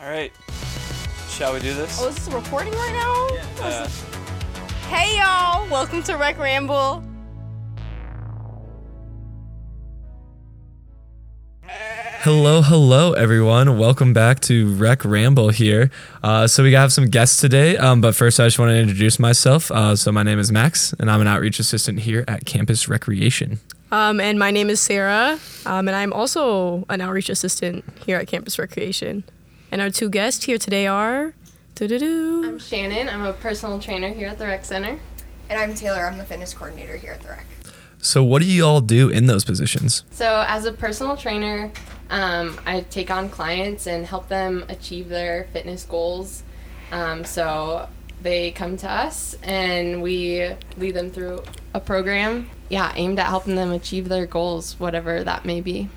All right. Shall we do this? Oh, is this recording right now? Yeah. Hey y'all, welcome to Rec Ramble. Hello, hello, everyone. Welcome back to Rec Ramble here. Uh, so we have some guests today, um, but first I just want to introduce myself. Uh, so my name is Max, and I'm an outreach assistant here at Campus Recreation. Um, and my name is Sarah, um, and I'm also an outreach assistant here at Campus Recreation. And our two guests here today are. doo-doo-doo. I'm Shannon. I'm a personal trainer here at the Rec Center. And I'm Taylor. I'm the fitness coordinator here at the rec. So what do you all do in those positions? So, as a personal trainer, um, I take on clients and help them achieve their fitness goals. Um, so, they come to us and we lead them through a program, yeah, aimed at helping them achieve their goals, whatever that may be.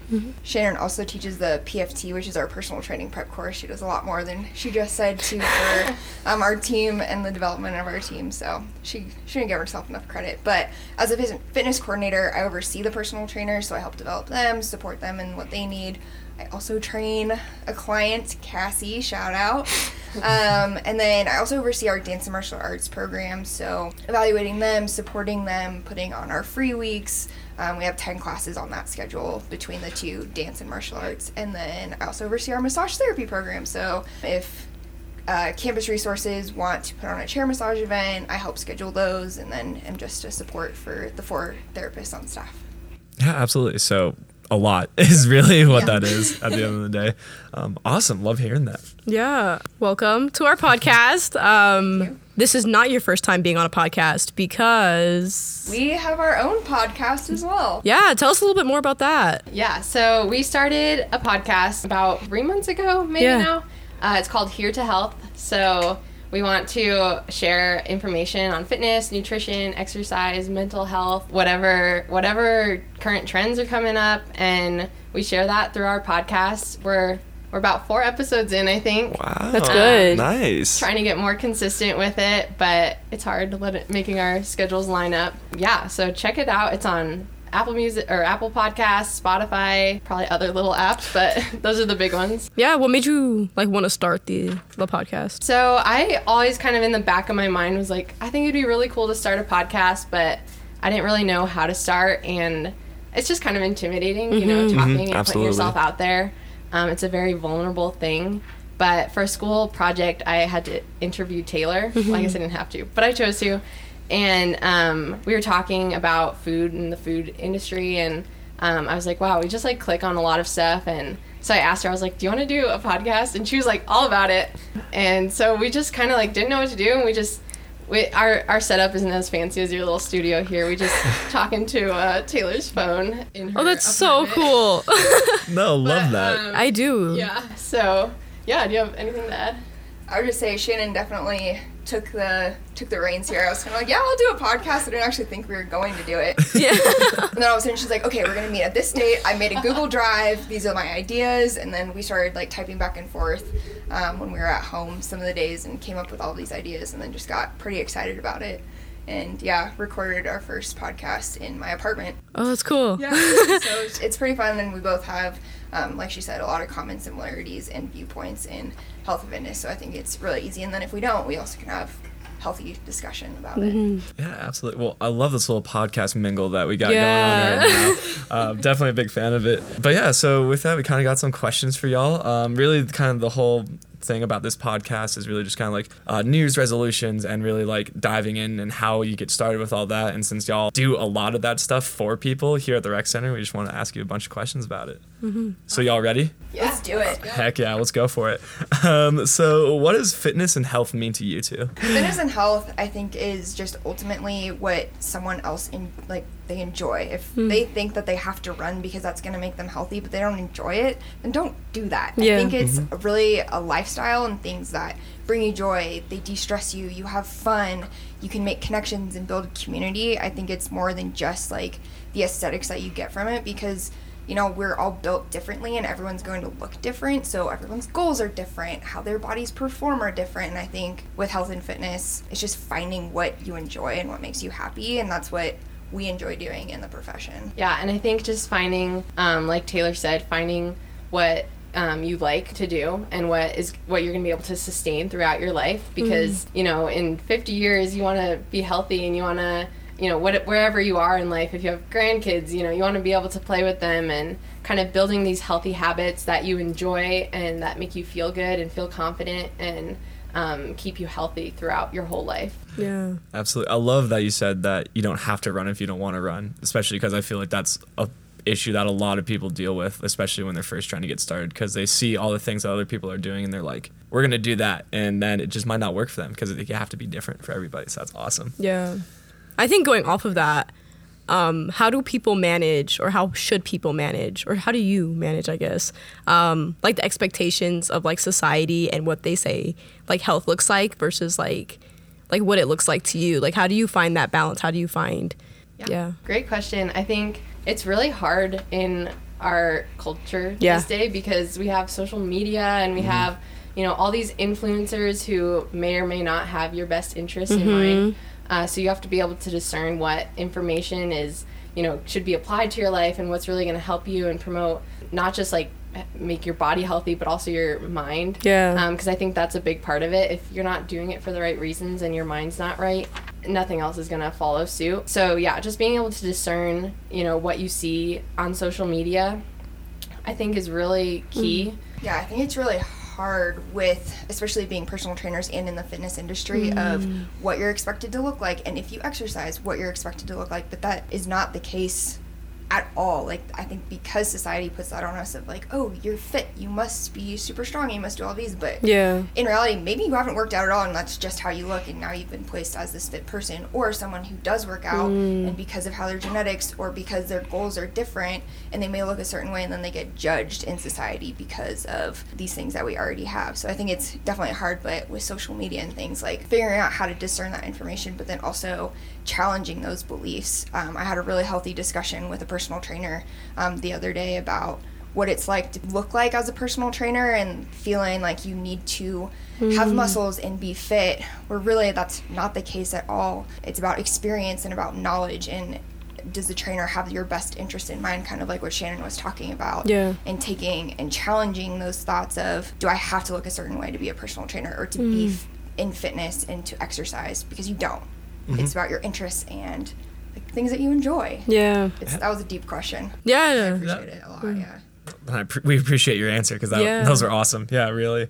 Shannon also teaches the PFT, which is our personal training prep course. She does a lot more than she just said to for um, our team and the development of our team. So she didn't give herself enough credit. But as a fitness coordinator, I oversee the personal trainers, so I help develop them, support them in what they need. I also train a client, Cassie, shout out. Um, and then I also oversee our dance and martial arts program, so evaluating them, supporting them, putting on our free weeks. Um, we have 10 classes on that schedule between the two dance and martial arts. And then I also oversee our massage therapy program. So if uh, campus resources want to put on a chair massage event, I help schedule those and then am just a support for the four therapists on staff. Yeah, absolutely. So a lot is really what Yeah. that is at the end of the day. Um, awesome. Love hearing that. Yeah. Welcome to our podcast. Um, this is not your first time being on a podcast because. We have our own podcast as well. Yeah, tell us a little bit more about that. Yeah, so we started a podcast about three months ago, maybe Yeah. now. Uh, it's called Here to Health. So we want to share information on fitness, nutrition, exercise, mental health, whatever whatever current trends are coming up, and we share that through our podcast. We're we're about four episodes in, I think. Wow. That's good. Nice. Trying to get more consistent with it, but it's hard to let it making our schedules line up. Yeah, so check it out. It's on Apple Music or Apple Podcasts, Spotify, probably other little apps, but those are the big ones. Yeah, what made you like want to start the the podcast? So I always kind of in the back of my mind was like, I think it'd be really cool to start a podcast, but I didn't really know how to start, and it's just kind of intimidating, you know, mm-hmm. talking mm-hmm. and putting yourself out there. Um, it's a very vulnerable thing. But for a school project, I had to interview Taylor. Mm-hmm. Well, I guess I didn't have to, but I chose to. And um, we were talking about food and the food industry, and um, I was like, wow, we just like click on a lot of stuff. And so I asked her, I was like, do you want to do a podcast? And she was like, all about it. And so we just kind of like didn't know what to do, and we just we, our our setup isn't as fancy as your little studio here. We just talk into uh, Taylor's phone. In her Oh, that's so cool. No, love But, that. um, I do. yeah. So yeah, do you have anything to add? I would just say Shannon definitely took the took the reins here. I was kind of like, yeah, I'll do a podcast. I didn't actually think we were going to do it. Yeah. And then all of a sudden she's like, okay, we're gonna meet at this date. I made a Google Drive. These are my ideas. And then we started like typing back and forth um, when we were at home some of the days and came up with all these ideas and then just got pretty excited about it. And yeah, recorded our first podcast in my apartment. oh, that's cool. Yeah, so it's, it's pretty fun, and we both have, um, like she said, a lot of common similarities and viewpoints in health and fitness. So I think it's really easy. And then if we don't, we also can have healthy discussion about it. Yeah, absolutely. Well, I love this little podcast mingle that we got Yeah. going on right now. Uh, definitely a big fan of it. But yeah, so with that, we kind of got some questions for y'all. Um, really, kind of the whole thing about this podcast is really just kind of like uh, New Year's resolutions and really like diving in and how you get started with all that. And since y'all do a lot of that stuff for people here at the Rec Center, we just want to ask you a bunch of questions about it. So y'all ready? Let's do it. Heck yeah, let's go for it. Um, so, what does fitness and health mean to you two? Fitness and health, I think, is just ultimately what someone else in like they enjoy. If hmm. they think that they have to run because that's going to make them healthy, but they don't enjoy it, then don't do that. Yeah. I think it's mm-hmm. really a lifestyle and things that bring you joy. They de-stress you. You have fun. You can make connections and build community. I think it's more than just like the aesthetics that you get from it because you know, we're all built differently and everyone's going to look different. So everyone's goals are different, how their bodies perform are different. And I think with health and fitness, it's just finding what you enjoy and what makes you happy. And that's what we enjoy doing in the profession. Yeah, and I think just finding, um, like Taylor said, finding what um, you like to do and what is what you're going to be able to sustain throughout your life because you know in 50 years you want to be healthy and you want to you know what, wherever you are in life if you have grandkids you know you want to be able to play with them and kind of building these healthy habits that you enjoy and that make you feel good and feel confident and um, keep you healthy throughout your whole life Yeah. Absolutely. I love that you said that you don't have to run if you don't want to run, especially because I feel like that's a issue that a lot of people deal with, especially when they're first trying to get started because they see all the things that other people are doing and they're like, we're going to do that. And then it just might not work for them because you have to be different for everybody. So that's awesome. Yeah. I think going off of that, um, how do people manage, or how should people manage, or how do you manage, I guess, um, like the expectations of like society and what they say like health looks like versus like like what it looks like to you. Like, how do you find that balance? How do you find? Yeah. yeah. Great question. I think it's really hard in our culture Yeah. this day because we have social media and we have, you know, all these influencers who may or may not have your best interest in mind. Uh, so you have to be able to discern what information is, you know, should be applied to your life and what's really going to help you and promote not just like make your body healthy but also your mind Yeah. because I think that's a big part of it. If you're not doing it for the right reasons and your mind's not right, nothing else is gonna follow suit. So yeah, just being able to discern, you know, what you see on social media, I think is really key. Yeah, I think it's really hard with, especially being personal trainers and in the fitness industry, of mm. what you're expected to look like, and if you exercise, what you're expected to look like. But that is not the case at all. Like I think because society puts that on us of like, oh, you're fit, you must be super strong, you must do all these. But Yeah. in reality, maybe you haven't worked out at all, and that's just how you look, and now you've been placed as this fit person, or someone who does work out, mm. and because of how their genetics or because their goals are different, and they may look a certain way, and then they get judged in society because of these things that we already have. So I think it's definitely hard, but with social media and things like figuring out how to discern that information, but then also challenging those beliefs. Um, I had a really healthy discussion with a personal trainer um, the other day about what it's like to look like as a personal trainer and feeling like you need to have muscles and be fit. Where really that's not the case at all. It's about experience and about knowledge. And does the trainer have your best interest in mind? Kind of like what shannon was talking about. Yeah. and taking and challenging those thoughts of do i have to look a certain way to be a personal trainer or to be f- in fitness and to exercise? Because you don't it's about your interests and like, things that you enjoy Yeah. it's, that was a deep question I Yeah. appreciate it a lot yeah I pre- we appreciate your answer because Yeah. those are awesome. Yeah, really.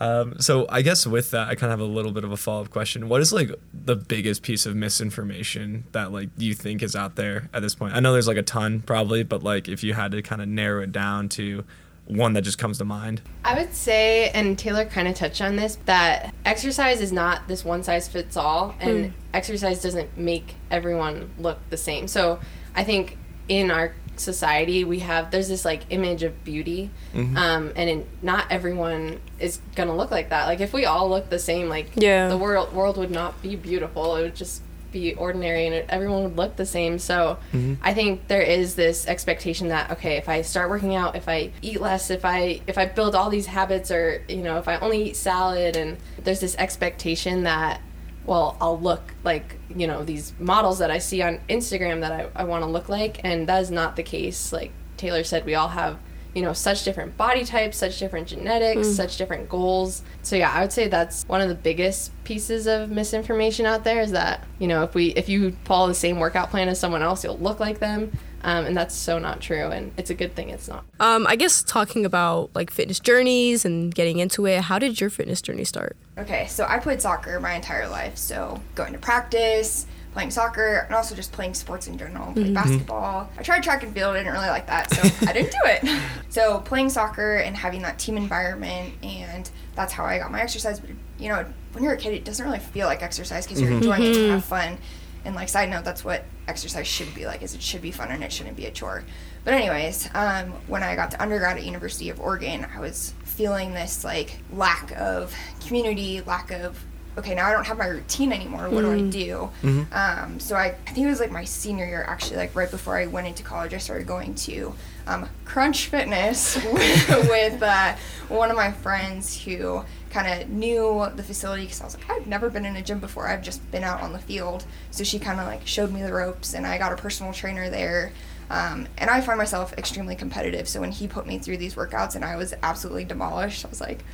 Um, so I guess with that, I kind of have a little bit of a follow up question. What is like the biggest piece of misinformation that like you think is out there at this point? I know there's like a ton probably, but like if you had to kind of narrow it down to one that just comes to mind. I would say, and Taylor kind of touched on this, that exercise is not this one size fits all, and exercise doesn't make everyone look the same. So I think in our society we have there's this like image of beauty um, and in, not everyone is gonna look like that like if we all look the same like Yeah. the world world would not be beautiful it would just be ordinary and everyone would look the same. So mm-hmm. i think there is this expectation that okay if i start working out if i eat less if i if i build all these habits or you know if i only eat salad and there's this expectation that well i'll look like you know these models that i see on instagram that i, I want to look like. And that is not the case. Like taylor said we all have you know such different body types such different genetics such different goals so yeah i would say that's one of the biggest pieces of misinformation out there is that you know if we if you follow the same workout plan as someone else you'll look like them um, and that's so not true and it's a good thing it's not Um, I guess talking about like fitness journeys and getting into it. How did your fitness journey start? Okay, so I played soccer my entire life. So going to practice, playing soccer, and also just playing sports in general. Played mm-hmm. basketball. I tried track and field. I didn't really like that, so I didn't do it. So playing soccer and having that team environment, and that's how I got my exercise. But you know, when you're a kid, it doesn't really feel like exercise because you're mm-hmm. enjoying it to have mm-hmm. fun. And like side note, that's what exercise should be like. Is it should be fun and it shouldn't be a chore. But anyways, um, when I got to undergrad at University of Oregon, I was feeling this like lack of community, lack of okay, now I don't have my routine anymore. What do I do? Um, so I, I think it was like my senior year, actually, like right before I went into college, I started going to um, Crunch Fitness with, with uh, one of my friends who kind of knew the facility because I was like, I've never been in a gym before. I've just been out on the field. So she kind of like showed me the ropes, and I got a personal trainer there. Um, and I find myself extremely competitive. So when he put me through these workouts and I was absolutely demolished, I was like,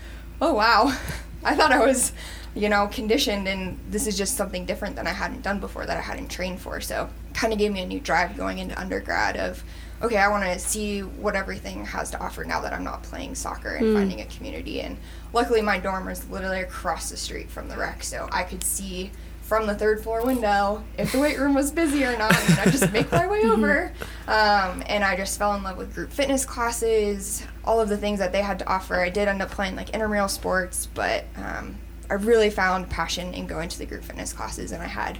oh wow, I thought I was, you know, conditioned and this is just something different than I hadn't done before that I hadn't trained for. So kind of gave me a new drive going into undergrad of, okay, I want to see what everything has to offer now that I'm not playing soccer and finding a community. And luckily, my dorm was literally across the street from the rec, so I could see from the third floor window if the weight room was busy or not. And I just make my way over. Um, and I just fell in love with group fitness classes, all of the things that they had to offer. I did end up playing like intramural sports, but um, I really found passion in going to the group fitness classes. And I had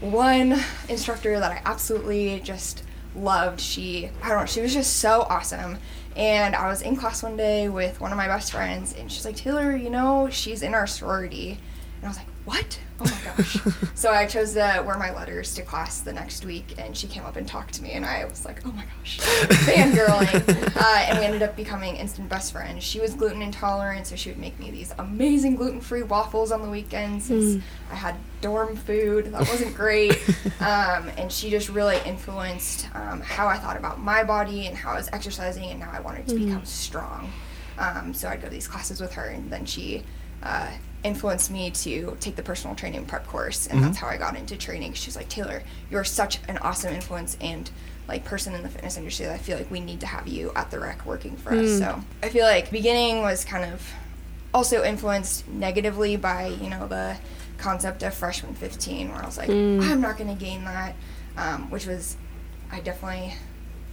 one instructor that I absolutely just loved. She, I don't know, she was just so awesome. And I was in class one day with one of my best friends, and she's like, Taylor, you know, she's in our sorority. And I was like, what? Oh my gosh. so I chose to wear my letters to class the next week, and she came up and talked to me, and I was like, oh my gosh, fangirling. uh, and we ended up becoming instant best friends. She was gluten intolerant, so she would make me these amazing gluten free waffles on the weekends. since I had dorm food. That wasn't great. um, and she just really influenced um, how I thought about my body and how I was exercising, and now I wanted to become strong. Um, so I'd go to these classes with her, and then she uh, influenced me to take the personal training prep course, and mm-hmm. that's how I got into training. She's like, Taylor, you're such an awesome influence and like person in the fitness industry that I feel like we need to have you at the rec working for us. Mm. So I feel like beginning was kind of also influenced negatively by you know the concept of freshman 15 where i was like mm. i'm not going to gain that um, which was i definitely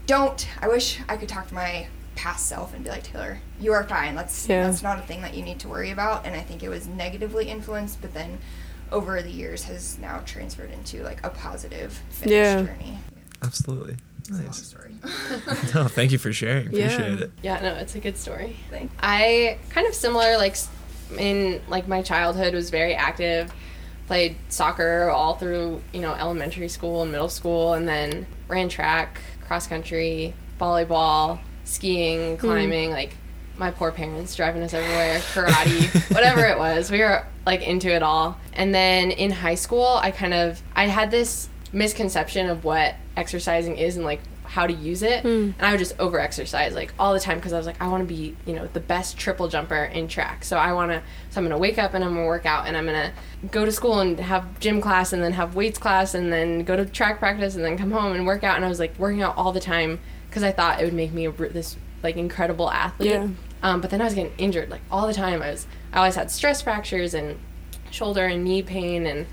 don't i wish i could talk to my past self and be like taylor you are fine that's Yeah. that's not a thing that you need to worry about and i think it was negatively influenced but then over the years has now transferred into like a positive fitness Yeah. journey Absolutely. Nice. story No, thank you for sharing. Yeah. Appreciate it. Yeah, no, it's a good story. Thanks. I kind of similar, like in like my childhood was very active. Played soccer all through you know elementary school and middle school, and then ran track, cross country, volleyball, skiing, hmm. climbing. Like my poor parents driving us everywhere, karate, whatever it was. We were like into it all. And then in high school, I kind of I had this misconception of what exercising is and like how to use it. And i would just over exercise like all the time because i was like i want to be you know the best triple jumper in track. So i want to so i'm going to wake up and i'm going to work out and i'm going to go to school and have gym class and then have weights class and then go to track practice and then come home and work out. And i was like working out all the time because i thought it would make me a, this like incredible athlete. Yeah. um, but then i was getting injured like all the time. I was i always had stress fractures and shoulder and knee pain and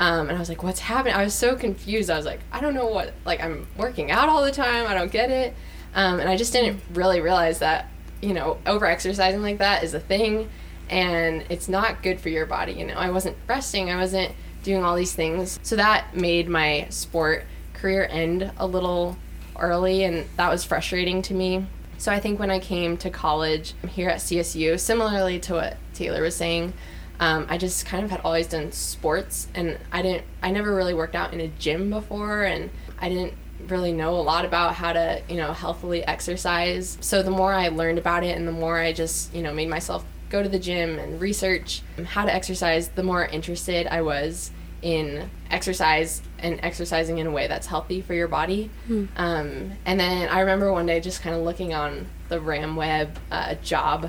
um, and I was like, what's happening? I was so confused. I was like, I don't know what, like, I'm working out all the time. I don't get it. Um, and I just didn't really realize that, you know, over exercising like that is a thing and it's not good for your body. You know, I wasn't resting, I wasn't doing all these things. So that made my sport career end a little early and that was frustrating to me. So I think when I came to college here at CSU, similarly to what Taylor was saying, um, I just kind of had always done sports, and I didn't. I never really worked out in a gym before, and I didn't really know a lot about how to, you know, healthily exercise. So the more I learned about it, and the more I just, you know, made myself go to the gym and research how to exercise, the more interested I was in exercise and exercising in a way that's healthy for your body. Um, and then I remember one day just kind of looking on the Ram Web uh, job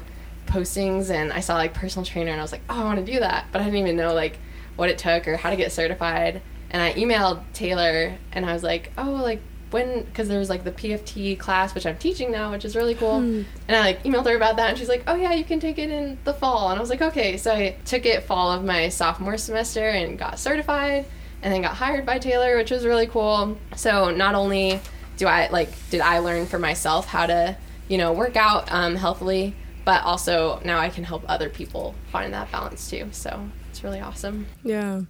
postings and I saw like personal trainer and I was like, oh, I want to do that. But I didn't even know like what it took or how to get certified. And I emailed Taylor and I was like, oh, like when, because there was like the PFT class, which I'm teaching now, which is really cool. And I like emailed her about that and she's like, oh, yeah, you can take it in the fall. And I was like, okay. So I took it fall of my sophomore semester and got certified and then got hired by Taylor, which was really cool. So not only do I like did I learn for myself how to you know work out um, healthily, but also now I can help other people find that balance too. So it's really awesome. Yeah.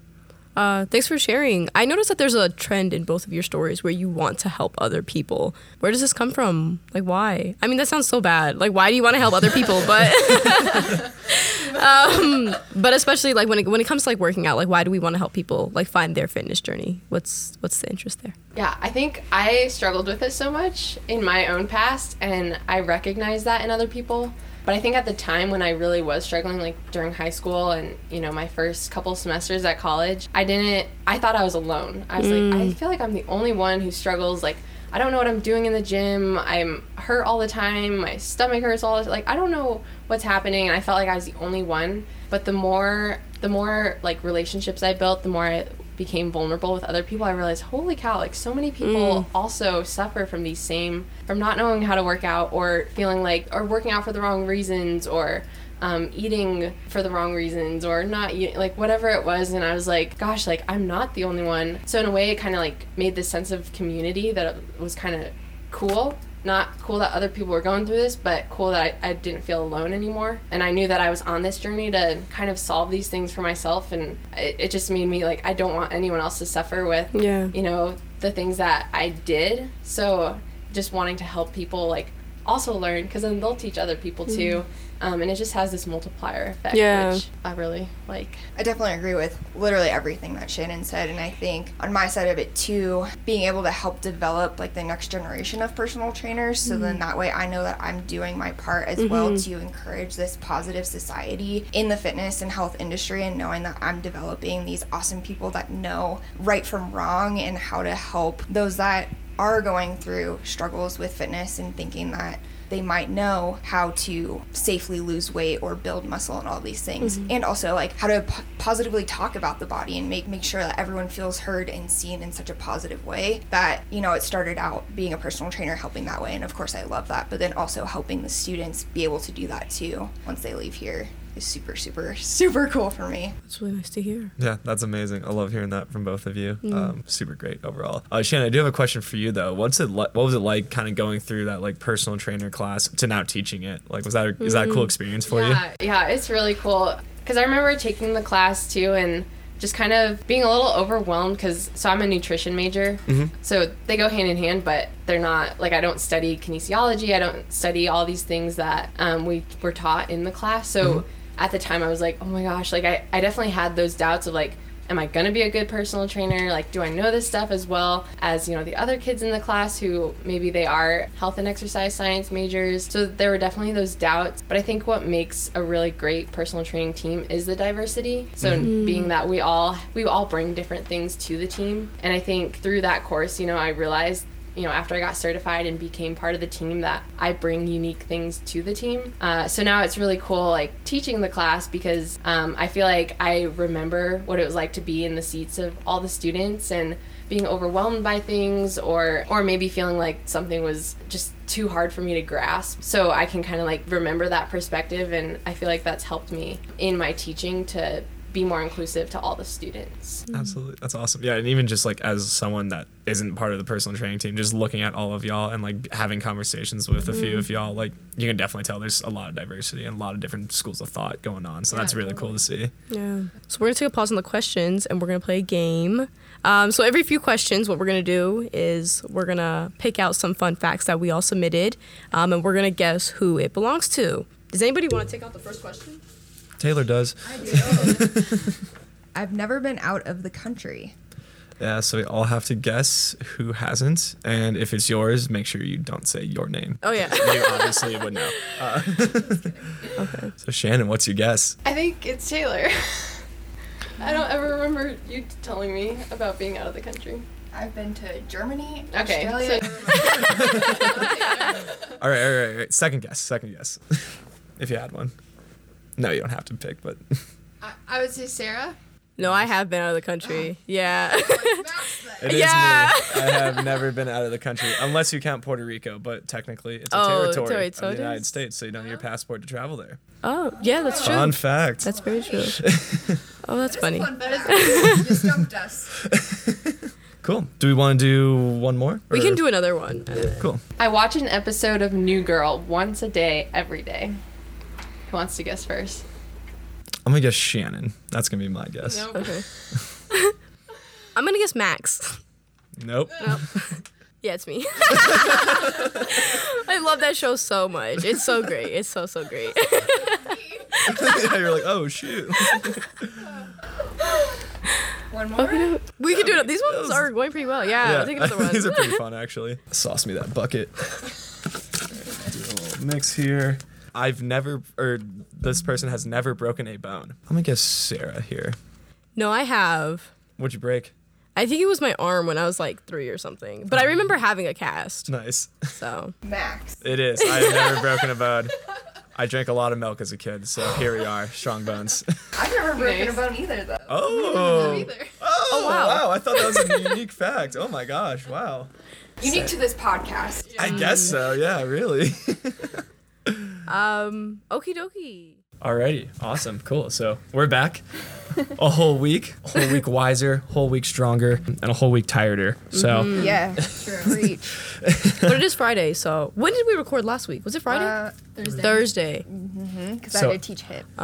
Uh, thanks for sharing. I noticed that there's a trend in both of your stories where you want to help other people. Where does this come from? Like, why? I mean, that sounds so bad. Like, why do you want to help other people? But, um, but especially like when it when it comes to like working out, like, why do we want to help people like find their fitness journey? What's what's the interest there? Yeah, I think I struggled with it so much in my own past, and I recognize that in other people. But I think at the time when I really was struggling, like during high school and you know my first couple semesters at college, I didn't. I thought I was alone. I was like, I mm. feel like I'm the only one who struggles like I don't know what I'm doing in the gym. I'm hurt all the time. My stomach hurts all the time. Like I don't know what's happening and I felt like I was the only one. But the more the more like relationships I built, the more I became vulnerable with other people, I realized, holy cow, like so many people also suffer from these same from not knowing how to work out or feeling like or working out for the wrong reasons or um, eating for the wrong reasons or not eating, like whatever it was. And I was like, gosh, like I'm not the only one. So in a way, it kind of like made this sense of community that was kind of cool. Not cool that other people were going through this, but cool that I, I didn't feel alone anymore. And I knew that I was on this journey to kind of solve these things for myself. And it, it just made me like, I don't want anyone else to suffer with, Yeah. you know, the things that I did. So just wanting to help people like also learn because then they'll teach other people mm-hmm. too. Um, and it just has this multiplier effect, Yeah. which I really like. I definitely agree with literally everything that Shannon said, and I think on my side of it too, being able to help develop like the next generation of personal trainers, so then that way I know that I'm doing my part as well to encourage this positive society in the fitness and health industry, and knowing that I'm developing these awesome people that know right from wrong and how to help those that are going through struggles with fitness and thinking that they might know how to safely lose weight or build muscle and all these things. Mm-hmm. And also like how to p- positively talk about the body and make make sure that everyone feels heard and seen in such a positive way that you know it started out being a personal trainer helping that way. And of course I love that. But then also helping the students be able to do that too once they leave here is super super super cool for me It's really nice to hear. Yeah, that's amazing. I love hearing that from both of you. Um, super great overall. Uh, Shannon, I do have a question for you though. What's it like? What was it like, kind of going through that like personal trainer class to now teaching it? Like, was that a, is that a cool experience for you? yeah, yeah, it's really cool. Because I remember taking the class too and just kind of being a little overwhelmed because so I'm a nutrition major. So they go hand in hand, but they're not like I don't study kinesiology. I don't study all these things that um, we were taught in the class. So at the time, I was like, oh my gosh, like I, I definitely had those doubts of like, am I gonna be a good personal trainer? Like, do I know this stuff as well as you know the other kids in the class who maybe they are health and exercise science majors? So there were definitely those doubts. But I think what makes a really great personal training team is the diversity. So mm-hmm. being that we all we all bring different things to the team, and I think through that course, you know, I realized you know, after I got certified and became part of the team, that I bring unique things to the team. Uh, so now it's really cool, like teaching the class because um, I feel like I remember what it was like to be in the seats of all the students and being overwhelmed by things or or maybe feeling like something was just too hard for me to grasp so i can kind of like remember that perspective and i feel like that's helped me in my teaching to be more inclusive to all the students Absolutely. That's awesome. Yeah, and even just like as someone that isn't part of the personal training team, just looking at all of y'all and like having conversations with a few of y'all, like you can definitely tell there's a lot of diversity and a lot of different schools of thought going on. So that's really cool to see. Yeah. So we're gonna take a pause on the questions and we're gonna play a game. Um, so every few questions, what we're gonna do is we're gonna pick out some fun facts that we all submitted, um, and we're gonna guess who it belongs to. Does anybody want to take out the first question? Taylor does. I do. I've never been out of the country Yeah, so we all have to guess who hasn't, and if it's yours, make sure you don't say your name. Oh yeah. You obviously would know. Uh, So Shannon, what's your guess? I think it's Taylor. I don't ever remember you telling me about being out of the country. I've been to Germany Okay, Australia All right, all right, all right. Second guess. Second guess. if you had one. No, you don't have to pick, but I, I would say Sarah. no, I have been out of the country. Oh. Yeah. it is Yeah. me. I have never been out of the country unless you count Puerto Rico, but technically it's a Oh, territory of the. United States, so you don't need your oh. passport to travel there. oh yeah, that's true. Fun fact. That's very true. oh, that's funny. you us cool. Do we want to do one more? We can do another one. Cool. I watch an episode of New Girl once a day, every day. Who wants to guess first? I'm gonna guess Shannon. That's gonna be my guess. Okay. I'm gonna guess Max. Nope. Nope. Yeah, it's me. I love that show so much. It's so great. It's so so great. You're like, oh shoot. one more we can do it. These ones are going pretty well. Yeah, I think another one. These are pretty fun actually. Sauce me that bucket. Do a little mix here. I've never, or this person has never broken a bone. I'm gonna guess Sarah here. no, I have. What'd you break? I think it was my arm when I was like three or something. But I remember having a cast. Nice. So Max. It is. I have never broken a bone. I drank a lot of milk as a kid, so here we are, strong bones. I've never broken Nice. a bone either, though. Oh, Either. Oh, oh, wow. wow. I thought that was a unique fact. Oh my gosh, wow. Unique to this podcast. I guess so. Yeah, really. Um okie dokie. Alrighty, awesome, cool. So we're back, a whole week, a whole week wiser, whole week stronger, and a whole week tireder. So Yeah. Preach. but it is Friday, so when did we record last week? Was it Friday? Uh, Thursday. Thursday. Because So- I did teach hip. Oh,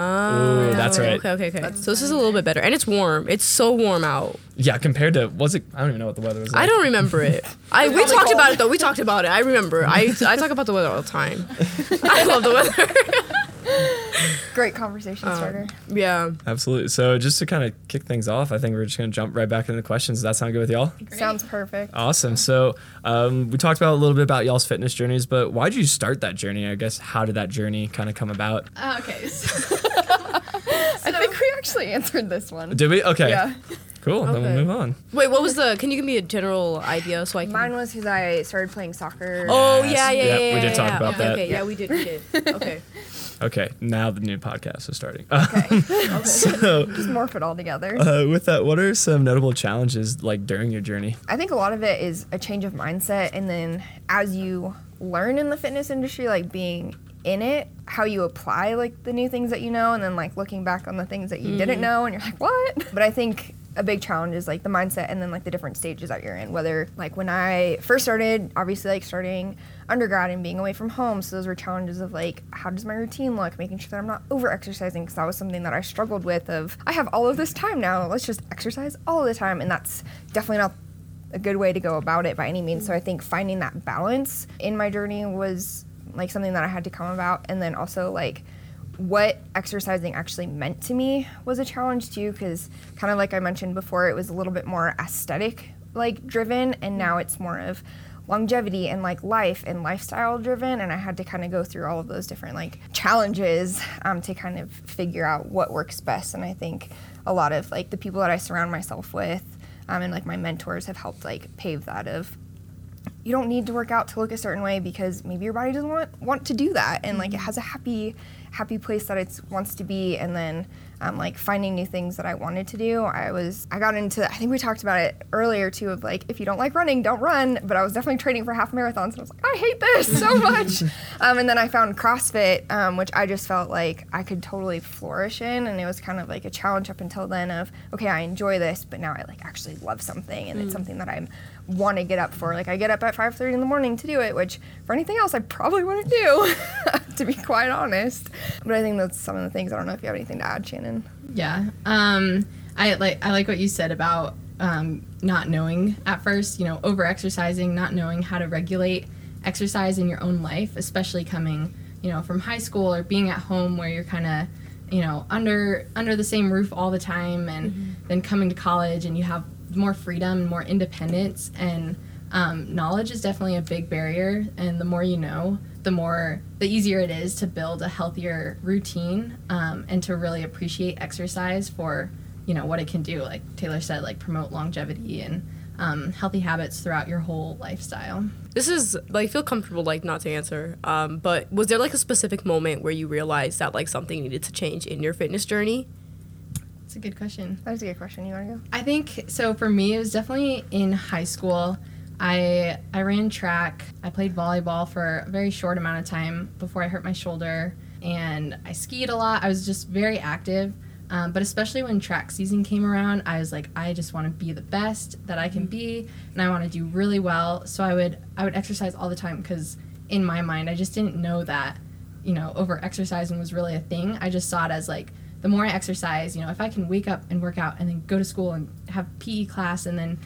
Ooh, that's right. Okay, okay, okay. So this is a little bit better, and it's warm. It's so warm out. yeah, compared to was it? I don't even know what the weather was. Like. I don't remember it. I we talked cold. about it though. We talked about it. I remember. I I talk about the weather all the time. I love the weather. Great conversation starter. yeah. Absolutely. So just to kind of kick things off, I think we're just gonna jump right back into the questions. Does that sound good with y'all? Sounds perfect. Awesome. So um, we talked about a little bit about y'all's fitness journeys, but why did you start that journey? I guess how did that journey kind of come about? Uh, okay. So, I think we actually answered this one. Did we? Okay. Yeah. Cool. Then Okay. we'll move on. Wait, what was the? Can you give me a general idea so I can? Mine was because I started playing soccer. Oh Yes. yeah, yeah, Yep, yeah. we did yeah, talk yeah. about okay, that. Okay, yeah, we did, we did. Okay. Okay. Now the new podcast is starting. Okay. so Just morph it all together. uh, with that, what are some notable challenges like during your journey? I think a lot of it is a change of mindset, and then as you learn in the fitness industry, like being in it, how you apply like the new things that you know, and then like looking back on the things that you didn't know, and you're like, what? But I think a big challenge is like the mindset, and then like the different stages that you're in. Whether like when I first started, obviously like starting undergrad and being away from home, so those were challenges of like how does my routine look, making sure that I'm not over exercising, because that was something that I struggled with. Of I have all of this time now, let's just exercise all the time, and that's definitely not a good way to go about it by any means. So I think finding that balance in my journey was like something that I had to come about, and then also like what exercising actually meant to me was a challenge too, because kind of like I mentioned before, it was a little bit more aesthetic like driven, and now it's more of longevity and like life and lifestyle driven and i had to kind of go through all of those different like challenges um, to kind of figure out what works best and i think a lot of like the people that i surround myself with um, and like my mentors have helped like pave that of you don't need to work out to look a certain way because maybe your body doesn't want want to do that. And like it has a happy happy place that it wants to be. And then um, like finding new things that i wanted to do i was i got into i think we talked about it earlier too of like if you don't like running don't run. But i was definitely training for half marathons and i was like i hate this so much. Um, and then i found crossfit um, which i just felt like i could totally flourish in. And it was kind of like a challenge up until then of okay i enjoy this but now i like actually love something and it's something that i'm want to get up for like i get up at 5.30 in the morning to do it which for anything else i probably wouldn't do to be quite honest but i think that's some of the things i don't know if you have anything to add shannon yeah. Um, I like I like what you said about um, not knowing at first. You know, over exercising, not knowing how to regulate exercise in your own life, especially coming you know from high school or being at home where you're kind of you know under under the same roof all the time, and then coming to college and you have more freedom, and more independence, and um, knowledge is definitely a big barrier. And the more you know, the more the easier it is to build a healthier routine um, and to really appreciate exercise for you know what it can do. Like Taylor said, like promote longevity and um, healthy habits throughout your whole lifestyle. This is like feel comfortable like not to answer. Um, but was there like a specific moment where you realized that like something needed to change in your fitness journey? A good question. that was a good question you want to go I think so. For me, it was definitely in high school. I I ran track. I played volleyball for a very short amount of time before I hurt my shoulder, and I skied a lot. I was just very active. Um, but especially when track season came around, I was like, I just want to be the best that I can be, and I want to do really well. So I would I would exercise all the time because in my mind, I just didn't know that you know over exercising was really a thing. I just saw it as like the more I exercise, you know, if I can wake up and work out and then go to school and have PE class and then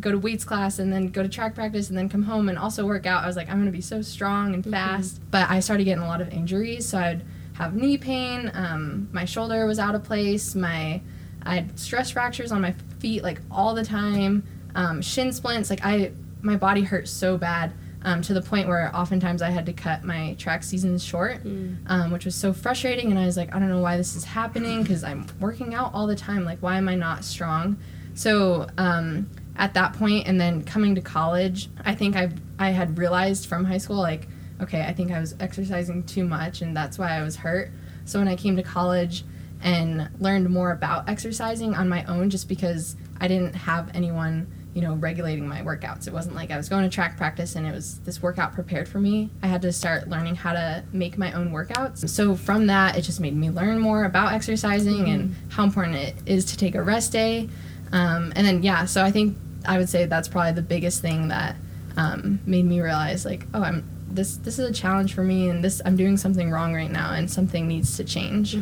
go to weights class and then go to track practice and then come home and also work out, I was like, I'm gonna be so strong and fast. But I started getting a lot of injuries, so I'd have knee pain. Um, my shoulder was out of place. My I had stress fractures on my feet like all the time. Um, shin splints. Like I, my body hurt so bad um, to the point where oftentimes I had to cut my track seasons short, um, which was so frustrating. And I was like, I don't know why this is happening because I'm working out all the time. Like, why am I not strong? So um, at that point and then coming to college, I think I I had realized from high school like okay, I think I was exercising too much and that's why I was hurt. So when I came to college and learned more about exercising on my own just because I didn't have anyone, you know, regulating my workouts. It wasn't like I was going to track practice and it was this workout prepared for me. I had to start learning how to make my own workouts. So from that, it just made me learn more about exercising and how important it is to take a rest day. Um, and then, yeah, so I think I would say that's probably the biggest thing that um, made me realize, like, oh, I'm this this is a challenge for me and this I'm doing something wrong right now and something needs to change.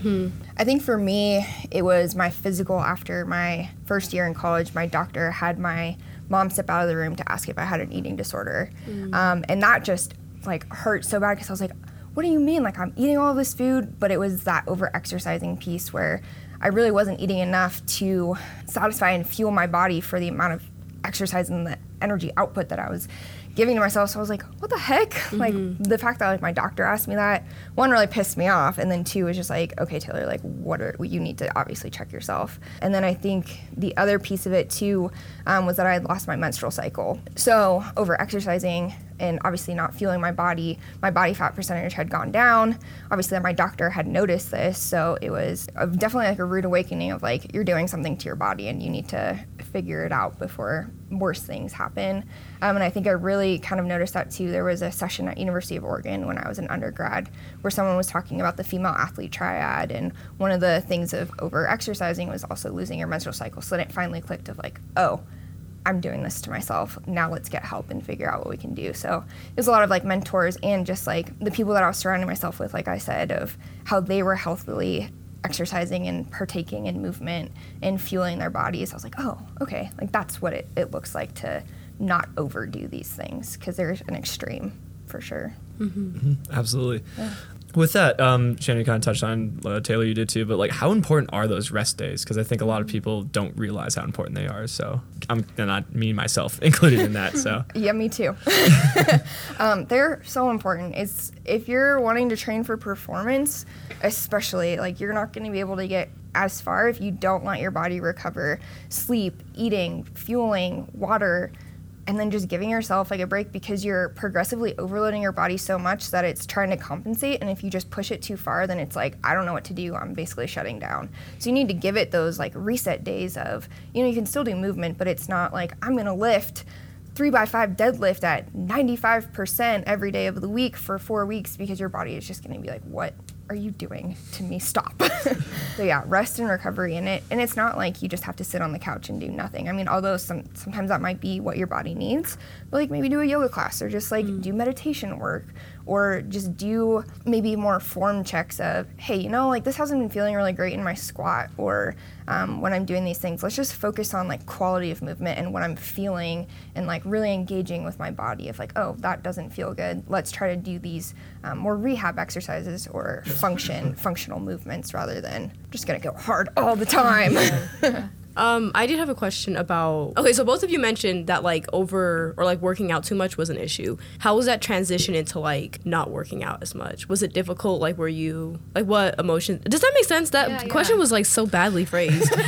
I think for me, it was my physical after my first year in college. My doctor had my mom step out of the room to ask if I had an eating disorder. Um, and that just like hurt so bad because I was like, what do you mean? Like, I'm eating all this food, but it was that over exercising piece where I really wasn't eating enough to satisfy and fuel my body for the amount of exercise and the energy output that I was giving to myself. So I was like, what the heck? Like the fact that like my doctor asked me that, one really pissed me off, and then two was just like, okay, Taylor, like what are you need to obviously check yourself. And then I think the other piece of it too um, was that I had lost my menstrual cycle. So over exercising and obviously not fueling my body, my body fat percentage had gone down. Obviously, my doctor had noticed this, so it was definitely like a rude awakening of like you're doing something to your body and you need to figure it out before worse things happen. Um, and I think I really kind of noticed that too. There was a session at University of Oregon when I was an undergrad where someone was talking about the female athlete triad, and one of the things of over exercising was also losing your menstrual cycle. So then it finally clicked of like, oh, I'm doing this to myself. Now let's get help and figure out what we can do. So it was a lot of like mentors and just like the people that I was surrounding myself with, like I said, of how they were healthily exercising and partaking in movement and fueling their bodies. I was like, oh, okay, like that's what it, it looks like to not overdo these things because there's an extreme for sure. Mm-hmm. Mm-hmm. Absolutely. With that, um, Shannon kind of touched on uh, Taylor, you did too. But like, how important are those rest days? Because I think a lot of people don't realize how important they are. So I'm not me myself included in that. So Yeah, me too. um, they're so important. It's if you're wanting to train for performance, especially like you're not going to be able to get as far if you don't let your body recover. Sleep, eating, fueling, water, and then just giving yourself like a break because you're progressively overloading your body so much that it's trying to compensate. And if you just push it too far, then it's like I don't know what to do. I'm basically shutting down. So you need to give it those like reset days of you know you can still do movement, but it's not like I'm gonna lift three by five deadlift at 95% every day of the week for four weeks because your body is just to be like, what are you doing to me? Stop. so yeah, rest and recovery in it. And it's not like you just have to sit on the couch and do nothing. I mean, although some, sometimes that might be what your body needs, but like maybe do a yoga class or just like mm. do meditation work or just do maybe more form checks of, hey, you know, like this hasn't been feeling really great in my squat or um, when I'm doing these things. Let's just focus on like quality of movement and what I'm feeling and like really engaging with my body of like, oh, that doesn't feel good. Let's try to do these um, more rehab exercises or function, functional movements rather than just gonna go hard all the time. Um, I did have a question about. Okay, so both of you mentioned that like over or like working out too much was an issue. How was that transition into like not working out as much? Was it difficult? Like, were you like what emotion? Does that make sense? That Yeah, question yeah. was like so badly phrased.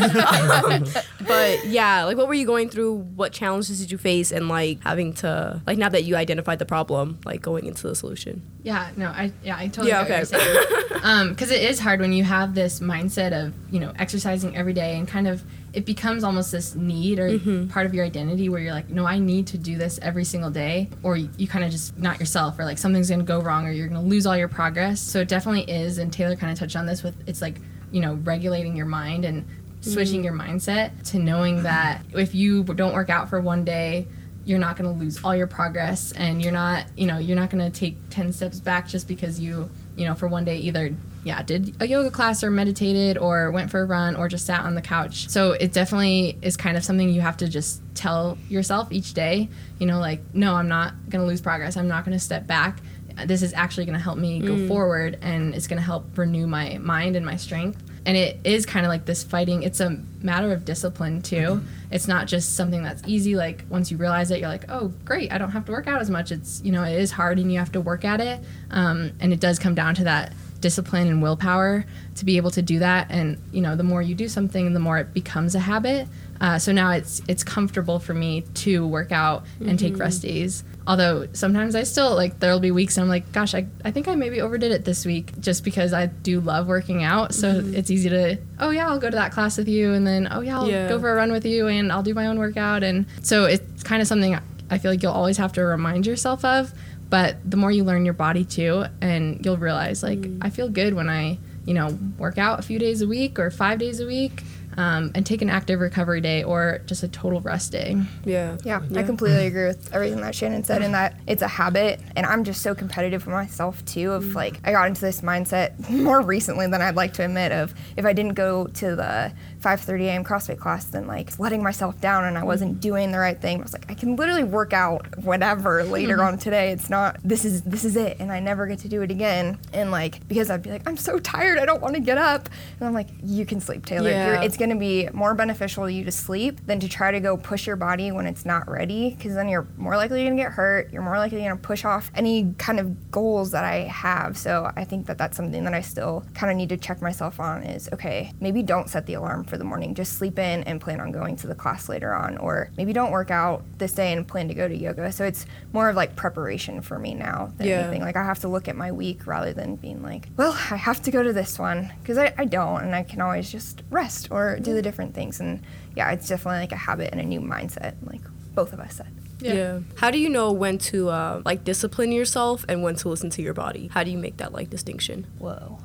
Um, but yeah, like what were you going through? What challenges did you face? And like having to like now that you identified the problem, like going into the solution. Yeah, no, I yeah, I totally Yeah, okay. saying. um, because it is hard when you have this mindset of you know exercising every day and kind of it becomes almost this need or Mm-hmm. part of your identity where you're like, no, I need to do this every single day, or you, you kind of just not yourself, or like something's gonna go wrong, or you're gonna lose all your progress. So it definitely is, and Taylor kind of touched on this with it's like you know regulating your mind and switching Mm. your mindset to knowing that if you don't work out for one day you're not going to lose all your progress and you're not you know you're not going to take 10 steps back just because you you know for one day either yeah did a yoga class or meditated or went for a run or just sat on the couch. So it definitely is kind of something you have to just tell yourself each day you know like no i'm not going to lose progress. I'm not going to step back. This is actually going to help me go forward and it's going to help renew my mind and my strength. And it is kind of like this fighting it's a matter of discipline too. It's not just something that's easy like once you realize it you're like oh great i don't have to work out as much. It's you know it is hard and you have to work at it um, and it does come down to that discipline and willpower to be able to do that. And you know, the more you do something, the more it becomes a habit. Uh, so now it's it's comfortable for me to work out and take rest days. Although sometimes I still like there'll be weeks I'm like, gosh, I, I think I maybe overdid it this week just because I do love working out. So it's easy to, oh yeah, I'll go to that class with you and then oh yeah, I'll Yeah. go for a run with you and I'll do my own workout. And so it's kind of something I feel like you'll always have to remind yourself of. But the more you learn your body too, and you'll realize like I feel good when I, you know, work out a few days a week or five days a week. Um, and take an active recovery day or just a total rest day. Yeah. Yeah, I completely agree with everything that Shannon said, and that it's a habit. And I'm just so competitive with myself too. Of like, I got into this mindset more recently than I'd like to admit. Of if I didn't go to the 5:30 a.m. CrossFit class, than like letting myself down, and I mm-hmm. wasn't doing the right thing. I was like, I can literally work out whatever later mm-hmm. on today. It's not this is this is it, and I never get to do it again. And like because I'd be like, I'm so tired, I don't want to get up, and I'm like, you can sleep, Taylor. Yeah. It's going to be more beneficial to you to sleep than to try to go push your body when it's not ready because then you're more likely going to get hurt you're more likely going to push off any kind of goals that i have so i think that that's something that i still kind of need to check myself on is okay maybe don't set the alarm for the morning just sleep in and plan on going to the class later on or maybe don't work out this day and plan to go to yoga so it's more of like preparation for me now than Yeah. anything like i have to look at my week rather than being like well i have to go to this one because I, I don't and i can always just rest or do the different things and yeah it's definitely like a habit and a new mindset like both of us said Yeah. How do you know when to uh, like discipline yourself and when to listen to your body? How do you make that like distinction? whoa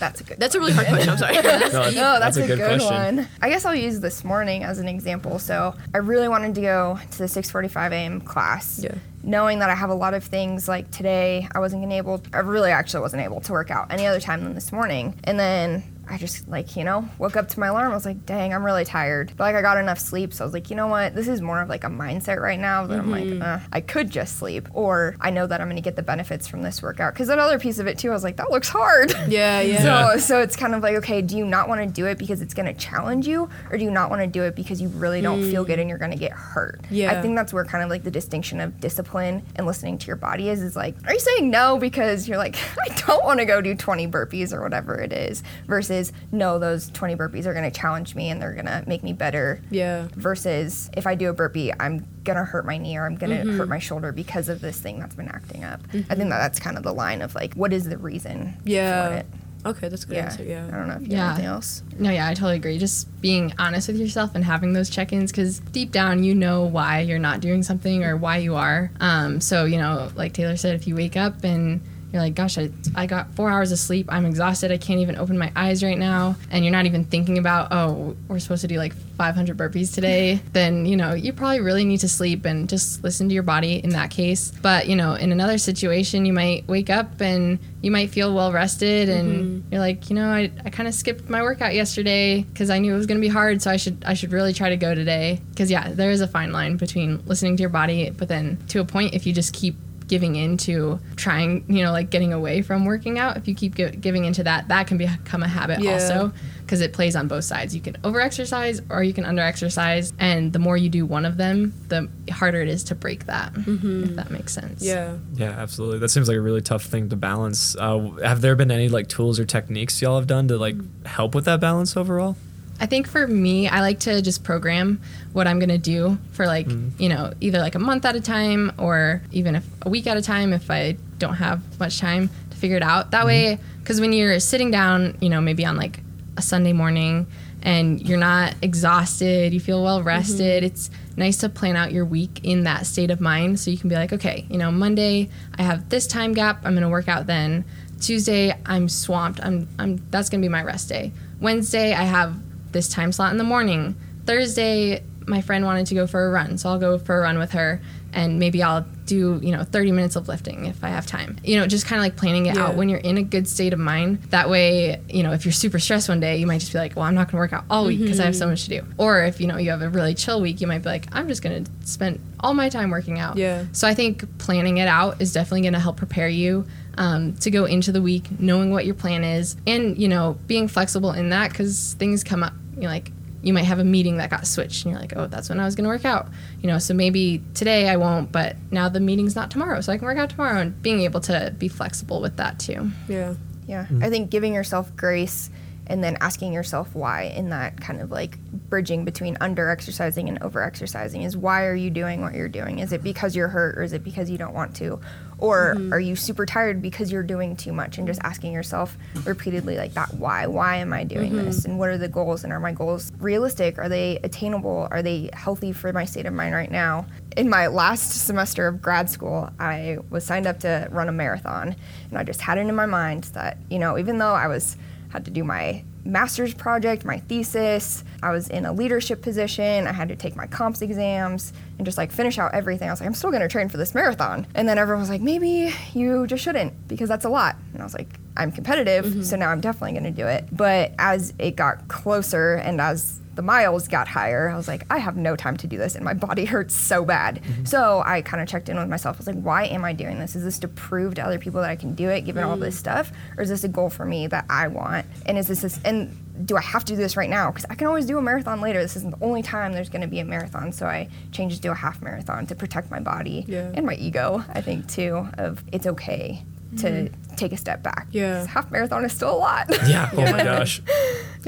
that's a good That's a really hard question. I'm sorry. No, that's, Oh, that's, a, good, question. one. I guess I'll use this morning as an example. So I really wanted to go to the 6:45 a.m. class. Yeah. Knowing that I have a lot of things like today, I wasn't gonna able. I really actually wasn't able to work out any other time than this morning. And then I just like you know woke up to my alarm. I was like, dang, I'm really tired. But like I got enough sleep, so I was like, you know what? This is more of like a mindset right now that I'm like, uh, I could just sleep, or I know that I'm gonna get the benefits from this workout. Because that other piece of it too, I was like, that looks hard. yeah, yeah. So, so it's kind of like, okay, do you not want to do it because it's going to challenge you, or do you not want to do it because you really don't feel good and you're going to get hurt? Yeah. I think that's where kind of like the distinction of discipline and listening to your body is. Is like, are you saying no because you're like, I don't want to go do 20 burpees or whatever it is, versus no, those 20 burpees are going to challenge me and they're going to make me better. yeah. Versus if I do a burpee, I'm gonna hurt my knee or I'm gonna hurt my shoulder because of this thing that's been acting up. I think that that's kind of the line of like, what is the reason? for Yeah. it? Okay, that's a good Yeah. answer. I don't know if you Yeah. have anything else. No, yeah, I totally agree. Just being honest with yourself and having those check ins because deep down you know why you're not doing something or why you are. Um, so, you know, like Taylor said, if you wake up and you're like, gosh, I, I got four hours of sleep. I'm exhausted. I can't even open my eyes right now. And you're not even thinking about, oh, we're supposed to do like 500 burpees today. then, you know, you probably really need to sleep and just listen to your body in that case. But, you know, in another situation, you might wake up and you might feel well rested and mm-hmm. you're like, you know, I, I kind of skipped my workout yesterday because I knew it was going to be hard. So I should, I should really try to go today. Because, yeah, there is a fine line between listening to your body, but then to a point, if you just keep giving into trying, you know, like getting away from working out, if you keep gi- giving into that, that can become a habit Yeah. also because it plays on both sides. You can overexercise or you can underexercise. And the more you do one of them, the harder it is to break that, if that makes sense. Yeah. Yeah, absolutely. That seems like a really tough thing to balance. Uh, have there been any like tools or techniques y'all have done to like help with that balance overall? I think for me, I like to just program what I'm gonna do for like mm-hmm. you know either like a month at a time or even if a week at a time if I don't have much time to figure it out. That mm-hmm. way, because when you're sitting down, you know maybe on like a Sunday morning and you're not exhausted, you feel well mm-hmm. rested. It's nice to plan out your week in that state of mind so you can be like, okay, you know Monday I have this time gap. I'm gonna work out then. Tuesday I'm swamped. I'm I'm that's gonna be my rest day. Wednesday I have this time slot in the morning. Thursday my friend wanted to go for a run, so I'll go for a run with her and maybe I'll do, you know, 30 minutes of lifting if I have time. You know, just kind of like planning it Yeah. out when you're in a good state of mind. That way, you know, if you're super stressed one day, you might just be like, well, I'm not going to work out all week because I have so mm-hmm. much to do. Or if, you know, you have a really chill week, you might be like, I'm just going to spend all my time working out. Yeah. So I think planning it out is definitely going to help prepare you um, to go into the week knowing what your plan is and, you know, being flexible in that because things come up. You know, like you might have a meeting that got switched and you're like, oh, that's when I was going to work out. You know, so maybe today I won't, but now the meeting's not tomorrow, so I can work out tomorrow and being able to be flexible with that too. Yeah. Yeah. I think giving yourself grace and then asking yourself why in that kind of like bridging between under exercising and over exercising is why are you doing what you're doing? Is it because you're hurt or is it because you don't want to? Or mm-hmm. are you super tired because you're doing too much and just asking yourself repeatedly like that why? Why am I doing mm-hmm. this? And what are the goals? And are my goals realistic? Are they attainable? Are they healthy for my state of mind right now? In my last semester of grad school, I was signed up to run a marathon and I just had it in my mind that, you know, even though I was had to do my master's project, my thesis. I was in a leadership position. I had to take my comps exams and just like finish out everything. I was like, I'm still gonna train for this marathon. And then everyone was like, maybe you just shouldn't because that's a lot. And I was like, I'm competitive, mm-hmm. so now I'm definitely gonna do it. But as it got closer and as the miles got higher, I was like, I have no time to do this, and my body hurts so bad. Mm-hmm. So I kind of checked in with myself. I was like, why am I doing this? Is this to prove to other people that I can do it, given all this mm. stuff, or is this a goal for me that I want? And is this, this and do I have to do this right now? Because I can always do a marathon later. This isn't the only time there's going to be a marathon. So I changed it to a half marathon to protect my body Yeah. and my ego. I think too of it's okay to take a step back. Yeah. half marathon is still a lot. Yeah. Oh my gosh.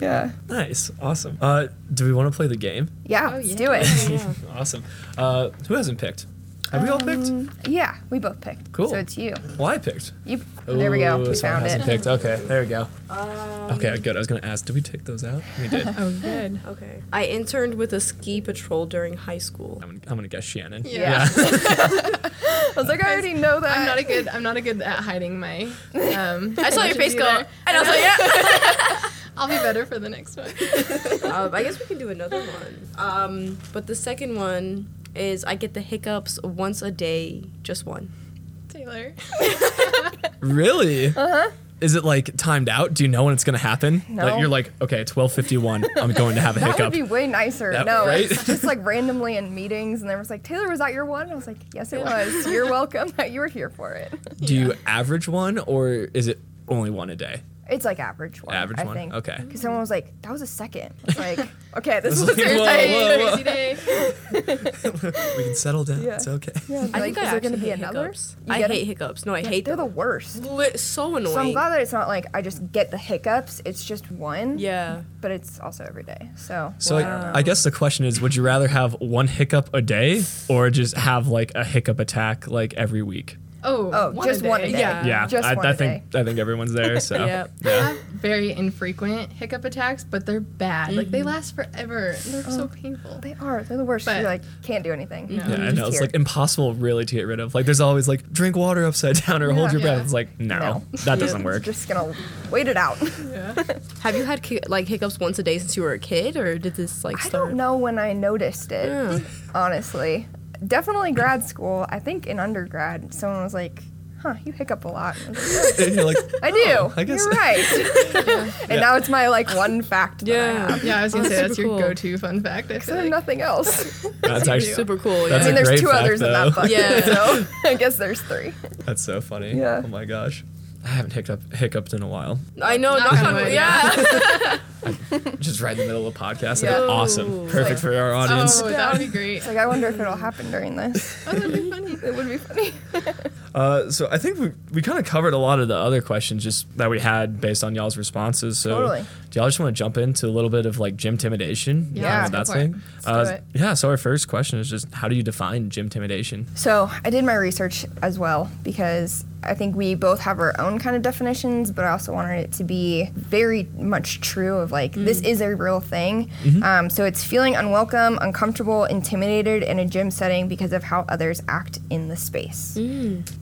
yeah. Nice. Awesome. Uh, do we want to play the game? Yeah. Oh, let's yeah. do it. Awesome. Uh, who hasn't picked? Have we all picked? yeah, we both picked. Cool. So it's you. Well, I picked. You. there we go. Ooh, We someone found hasn't it. picked. Okay, there we go. okay, good. I was gonna ask, did we take those out? We did. I'm, Oh, good. Okay. I interned with a ski patrol during high school. gonna, I'm gonna guess Shannon. Yeah. I was like, I already know that. I'm not a good. I'm not a good at hiding my. Um, I saw your face go, either. and I was like, yeah. I'll be better for the next one. um, I guess we can do another one. Um, but the second one is I get the hiccups once a day, just one. Taylor. Really? Uh huh. Is it like timed out? Do you know when it's gonna happen? No. Like you're like, okay, 12:51. I'm going to have a hiccup. That would be way nicer. That- no, right? it's just like randomly in meetings, and there was like, Taylor, was that your one? I was like, yes, it was. You're welcome. you were here for it. Do you average one or is it only one a day? It's like average one. Average I one? think. Okay. Because someone was like, that was a second. It's like, okay, this It's was like, a whoa, Thursday. whoa, Crazy day. We can settle down. Yeah. It's okay. Yeah, I like, think I is there going to be hate another? hiccups. You I get hate 'em? hiccups. No, I Yeah, hate They're them. the worst. Li- so annoying. So I'm glad that it's not like I just get the hiccups. It's just one. Yeah. But it's also every day. So. So I, I guess the question is, would you rather have one hiccup a day or just have like a hiccup attack like every week? Oh, Oh, one just a one a day. day. Yeah. Yeah, Just I, one I a think I think everyone's there. So Yep. I yeah. have very infrequent hiccup attacks, but they're bad. Like Mm-hmm. they last forever. They're Oh. so painful. They are. They're the worst. But- you like can't do anything. No. Yeah, I know. It's like impossible really to get rid of. Like there's always like drink water upside down or hold Yeah. your breath. It's like no, No. that doesn't work. Just gonna wait it out. Yeah. Have you had like hiccups once a day since you were a kid, or did this like I start? don't know when I noticed it. Yeah. Honestly, definitely grad school. I think in undergrad, someone was like, "Huh, you hiccup a lot." I, like, And you're like, I do. "Oh, I guess You're right. and Yeah. now it's my like one fact. That I Yeah. have. Yeah, I was gonna Oh, say that's super your cool. go-to fun fact. I I feel like. nothing else. that's actually Super cool. That's I mean, there's great two fact, others in though. that bucket, Yeah. so I guess there's three. that's so funny. Yeah. Oh my gosh. I haven't hiccuped hiccuped in a while. I know. Knock knock on on wood, wood, yeah. Just right in the middle of a podcast. Yeah. That'd be awesome. Perfect Like- for our audience. Oh, that would be great. It's like I wonder if it'll happen during this. Oh, that'd be funny. It would be funny. Uh, so I think we, we kind of covered a lot of the other questions just that we had based on y'all's responses. So Totally. do y'all just want to jump into a little bit of like gym intimidation? Yeah, Kind of that go for it. thing. Let's Uh, do it. Yeah. So our first question is just how do you define gym intimidation? So I did my research as well because I think we both have our own kind of definitions, but I also wanted it to be very much true of like this is a real thing. Um, so it's feeling unwelcome, uncomfortable, intimidated in a gym setting because of how others act in the space.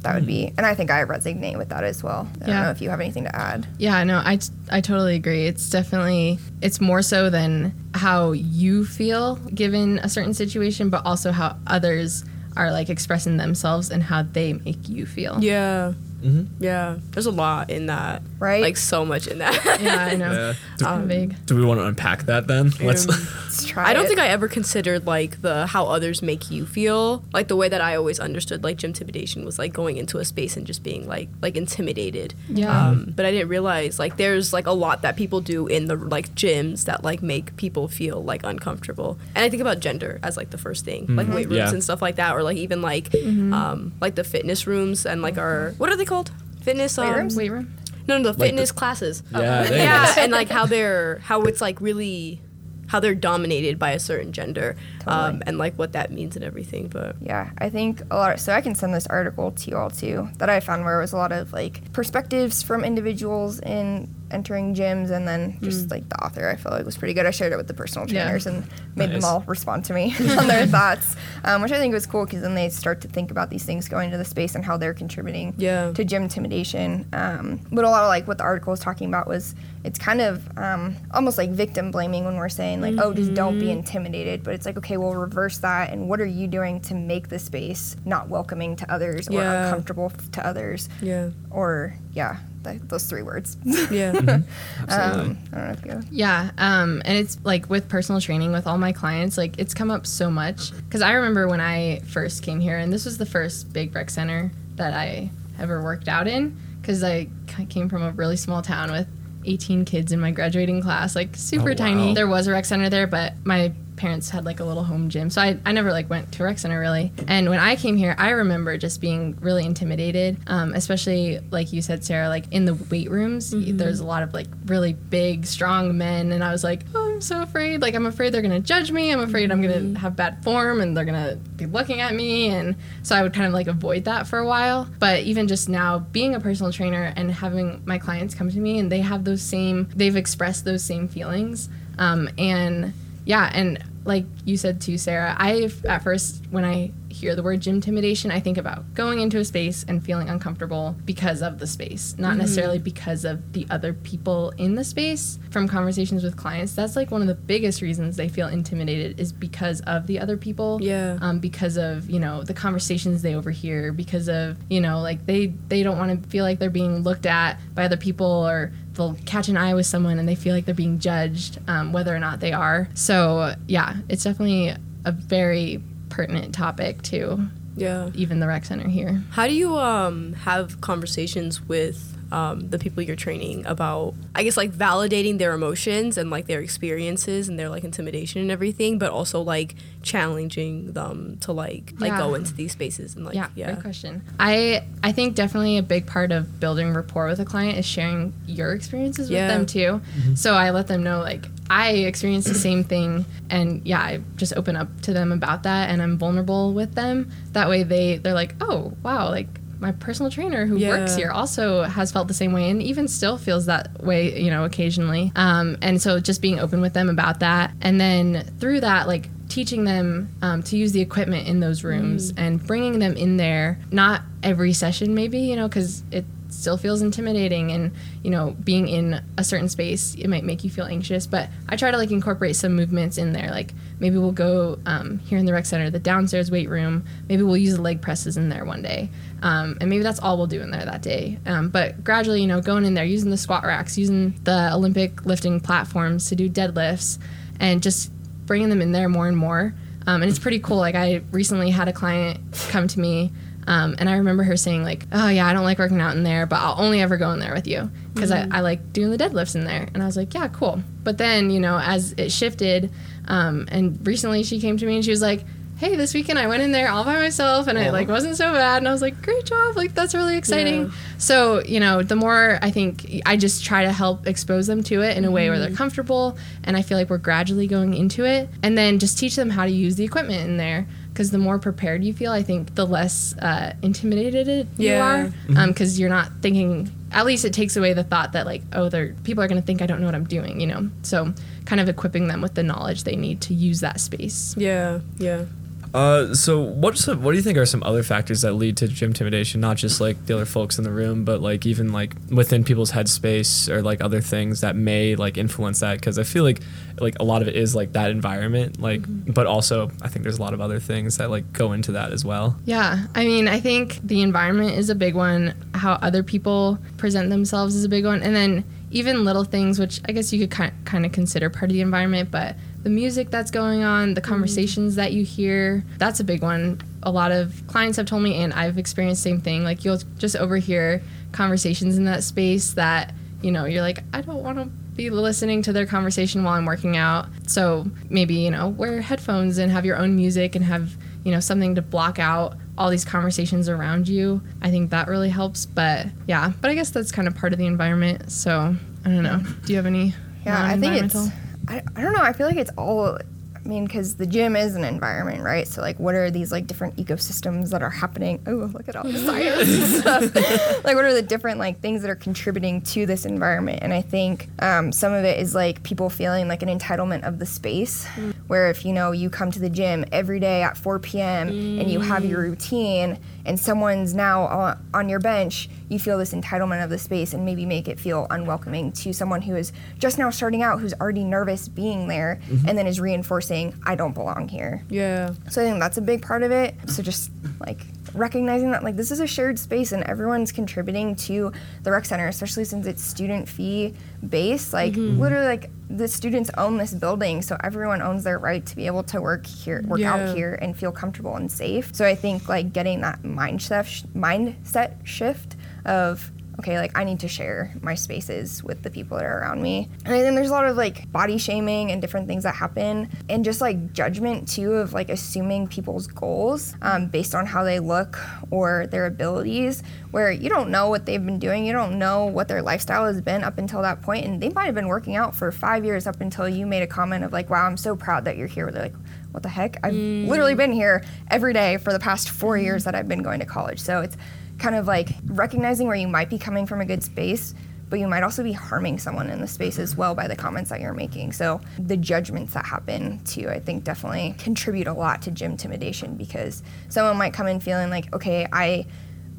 That would hmm. be, and I think I resonate with that as well. I don't know if you have anything to add. Yeah, no, I, I totally agree. It's definitely it's more so than how you feel given a certain situation, but also how others are like expressing themselves and how they make you feel. Yeah. Mm-hmm. Yeah. There's a lot in that. Right? Like so much in that. Yeah, I know. Yeah. It's kind of big. Do we want to unpack that then? Let's. Let's try I don't it. think I ever considered like the how others make you feel. Like the way that I always understood like gym intimidation was like going into a space and just being like like intimidated. Yeah. Um, but I didn't realize like there's like a lot that people do in the like gyms that like make people feel like uncomfortable. And I think about gender as like the first thing, like weight rooms Yeah. and stuff like that, or like even like um like the fitness rooms and like our what are they called? Fitness Weight um, rooms? Weight room. No, no, the Like fitness the- classes. Yeah, there yeah, and like how they're how it's like really how they're dominated by a certain gender, um, and like what that means and everything. But Yeah, I think a lot. Of, so I can send this article to you all too that I found where it was a lot of like perspectives from individuals in entering gyms, and then just Mm. like the author I feel like was pretty good. I shared it with the personal Yeah. trainers and made Nice. them all respond to me on their thoughts, um, which I think was cool because then they start to think about these things going into the space and how they're contributing Yeah. to gym intimidation. Um, but a lot of like what the article was talking about was it's kind of um, almost like victim blaming when we're saying like, oh, just don't Mm-hmm. be intimidated. But it's like, okay, we'll reverse that. And what are you doing to make the space not welcoming to others or uncomfortable to others? yeah, Or yeah, th- those three words. yeah, um, I don't know if you. Yeah, um, and it's like with personal training with all my clients, like it's come up so much because I remember when I first came here, and this was the first big rec center that I ever worked out in because I came from a really small town with 18 kids in my graduating class, like super Oh, tiny. There was a rec center there, but my parents had like a little home gym, so I, I never like went to rec center really. And when I came here, I remember just being really intimidated, um, especially like you said, Sarah, like in the weight rooms. There's a lot of like really big, strong men, and I was like, oh, I'm so afraid. Like I'm afraid they're gonna judge me. I'm afraid I'm gonna have bad form, and they're gonna be looking at me. And so I would kind of like avoid that for a while. But even just now, being a personal trainer and having my clients come to me, and they have those same, they've expressed those same feelings, um, and yeah, and like you said too, Sarah, I at first when I hear the word gym intimidation, I think about going into a space and feeling uncomfortable because of the space, not necessarily because of the other people in the space. From conversations with clients, that's like one of the biggest reasons they feel intimidated is because of the other people. Yeah. Um, because of you know the conversations they overhear, because of you know like they they don't want to feel like they're being looked at by other people or they'll catch an eye with someone and they feel like they're being judged, um, whether or not they are. So yeah, it's definitely a very pertinent topic to yeah. even the rec center here. How do you um have conversations with um, the people you're training about I guess like validating their emotions and like their experiences and their like intimidation and everything, but also like challenging them to like like Yeah. go into these spaces and like yeah, yeah. great question. I I think definitely a big part of building rapport with a client is sharing your experiences Yeah. with them too. So I let them know like I experienced the same thing, and yeah, I just open up to them about that, and I'm vulnerable with them. That way, they they're like, oh wow, like my personal trainer who works here also has felt the same way, and even still feels that way, you know, occasionally. Um, and so just being open with them about that, and then through that, like teaching them um, to use the equipment in those rooms and bringing them in there not every session maybe you know because it still feels intimidating and you know being in a certain space it might make you feel anxious but i try to like incorporate some movements in there like maybe we'll go um, here in the rec center the downstairs weight room maybe we'll use the leg presses in there one day um, and maybe that's all we'll do in there that day um, but gradually you know going in there using the squat racks using the olympic lifting platforms to do deadlifts and just bringing them in there more and more. Um, and it's pretty cool. Like I recently had a client come to me, um, and I remember her saying like, "Oh yeah, I don't like working out in there, but I'll only ever go in there with you because I, I like doing the deadlifts in there." And I was like, "Yeah, cool." But then you know, as it shifted, um, and recently she came to me and she was like. Hey, this weekend I went in there all by myself and it like wasn't so bad and I was like, great job, like that's really exciting. Yeah. So, you know, the more I think I just try to help expose them to it in a way where they're comfortable and I feel like we're gradually going into it and then just teach them how to use the equipment in there because the more prepared you feel, I think the less uh, intimidated it, Yeah. you are because you're not thinking at least it takes away the thought that like oh they're people are going to think I don't know what I'm doing, you know. So, kind of equipping them with the knowledge they need to use that space. Yeah, yeah. Uh, so what's the, what do you think are some other factors that lead to gym intimidation? Not just like the other folks in the room, but like even like within people's headspace or like other things that may like influence that. Because I feel like like a lot of it is like that environment, like, but also I think there's a lot of other things that like go into that as well. Yeah, I mean, I think the environment is a big one. How other people present themselves is a big one, and then even little things, which I guess you could kind kind of consider part of the environment, but the music that's going on, the mm. conversations that you hear, that's a big one. A lot of clients have told me, and I've experienced the same thing. Like you'll just overhear conversations in that space that you know you're like, I don't want to be listening to their conversation while I'm working out. So maybe you know wear headphones and have your own music and have you know something to block out all these conversations around you. I think that really helps. But yeah, but I guess that's kind of part of the environment. So I don't know. Do you have any? Yeah, I think it's. I, I don't know. I feel like it's all. I mean, because the gym is an environment, right? So, like, what are these like different ecosystems that are happening? Oh, look at all the science stuff. like, what are the different like things that are contributing to this environment? And I think um, some of it is like people feeling like an entitlement of the space, where if you know you come to the gym every day at 4 p.m. and you have your routine, and someone's now on, on your bench, you feel this entitlement of the space and maybe make it feel unwelcoming to someone who is just now starting out, who's already nervous being there, mm-hmm. and then is reinforcing, I don't belong here. Yeah. So I think that's a big part of it. So just like recognizing that like this is a shared space and everyone's contributing to the rec center, especially since it's student fee based. Like mm-hmm. literally like the students own this building, so everyone owns their right to be able to work here, work Yeah. out here and feel comfortable and safe. So I think like getting that mindset mindset shift of okay, like I need to share my spaces with the people that are around me. And then there's a lot of like body shaming and different things that happen, and just like judgment too of like assuming people's goals um, based on how they look or their abilities, where you don't know what they've been doing, you don't know what their lifestyle has been up until that point, and they might have been working out for five years up until you made a comment of like, wow, I'm so proud that you're here. They're like, what the heck? I've literally been here every day for the past four years that I've been going to college. So it's kind of like recognizing where you might be coming from a good space, but you might also be harming someone in the space as well by the comments that you're making. So the judgments that happen too, I think definitely contribute a lot to gym intimidation because someone might come in feeling like, okay, I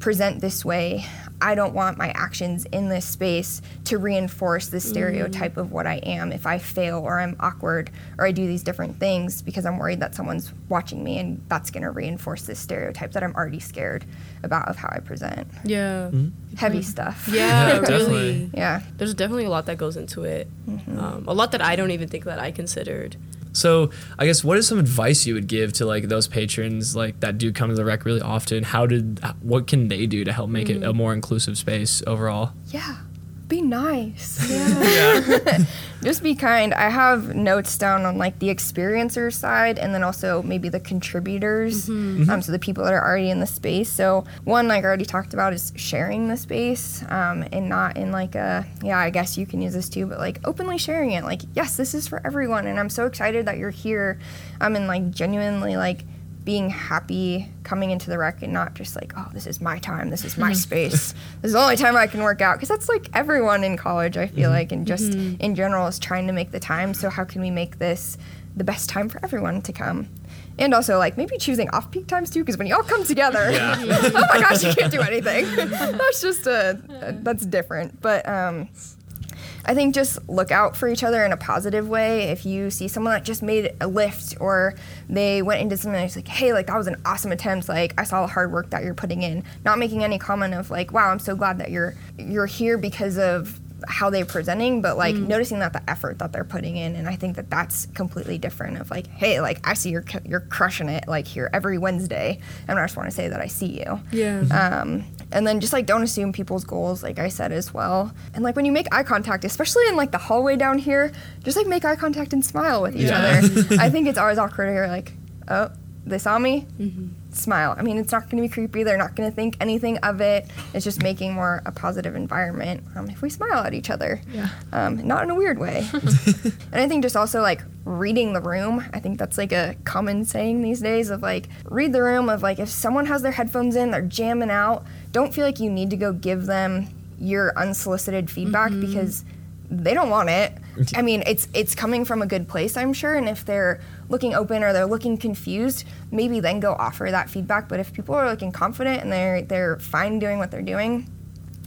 present this way. I don't want my actions in this space to reinforce the stereotype of what I am if I fail or I'm awkward or I do these different things because I'm worried that someone's watching me and that's going to reinforce this stereotype that I'm already scared about of how I present. Yeah. Heavy stuff. Yeah, definitely. really. Yeah. There's definitely a lot that goes into it. Um, a lot that I don't even think that I considered. So I guess what is some advice you would give to like those patrons like that do come to the rec really often? How did what can they do to help make it a mm-hmm. more inclusive space overall? Yeah. Be nice. Yeah. Just be kind. I have notes down on like the experiencer side and then also maybe the contributors. Um, so the people that are already in the space. So one, like I already talked about, is sharing the space um, and not in like a, yeah, I guess you can use this too, but like openly sharing it. Like, yes, this is for everyone. And I'm so excited that you're here. I'm in like genuinely like, being happy coming into the rec and not just like, oh, this is my time, this is my mm-hmm. space, this is the only time I can work out. Because that's like everyone in college, I feel mm-hmm. like, and just mm-hmm. in general is trying to make the time. So, how can we make this the best time for everyone to come? And also, like, maybe choosing off peak times too, because when you all come together, oh my gosh, you can't do anything. that's just a, that's different. But, um, I think just look out for each other in a positive way. If you see someone that just made a lift or they went into something that's like, hey, like that was an awesome attempt. Like I saw the hard work that you're putting in. Not making any comment of like, wow, I'm so glad that you're you're here because of how they're presenting, but like noticing that the effort that they're putting in, and I think that that's completely different. Of like, hey, like I see you're you're crushing it like here every Wednesday, and I just want to say that I see you. Yeah. Um, and then just like don't assume people's goals, like I said as well. And like when you make eye contact, especially in like the hallway down here, just like make eye contact and smile with each Yeah. other. I think it's always awkward to hear like, oh, they saw me. Smile. I mean, it's not going to be creepy. They're not going to think anything of it. It's just making more a positive environment um, if we smile at each other. Yeah. Um, not in a weird way. and I think just also like reading the room. I think that's like a common saying these days of like read the room of like if someone has their headphones in, they're jamming out. Don't feel like you need to go give them your unsolicited feedback because they don't want it. I mean, it's it's coming from a good place, I'm sure. And if they're looking open or they're looking confused, maybe then go offer that feedback. But if people are looking confident and they're they're fine doing what they're doing,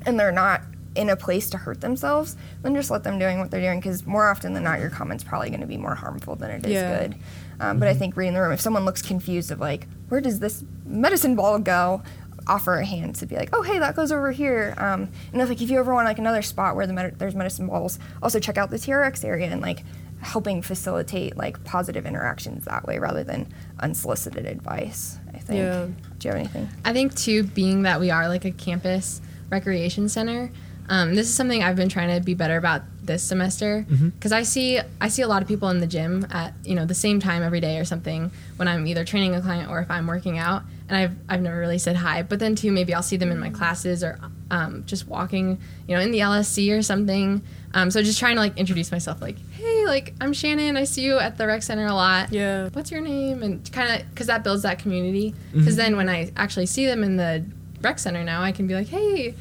and they're not in a place to hurt themselves, then just let them doing what they're doing. Because more often than not, your comment's probably going to be more harmful than it is Yeah. good. Um, but I think reading the room, if someone looks confused of like, where does this medicine ball go? Offer a hand to be like, oh hey, that goes over here. Um, and if like if you ever want like another spot where the med- there's medicine balls, also check out the TRX area and like helping facilitate like positive interactions that way rather than unsolicited advice. I think. Yeah. Do you have anything? I think too, being that we are like a campus recreation center, um, this is something I've been trying to be better about this semester because I see I see a lot of people in the gym at you know the same time every day or something when I'm either training a client or if I'm working out, and I've I've never really said hi. But then too, maybe I'll see them in my classes or um, just walking, you know, in the LSC or something. Um, so just trying to like introduce myself, like, hey, like I'm Shannon. I see you at the rec center a lot. Yeah. What's your name? And kind of because that builds that community. Because then when I actually see them in the rec center now, I can be like, hey.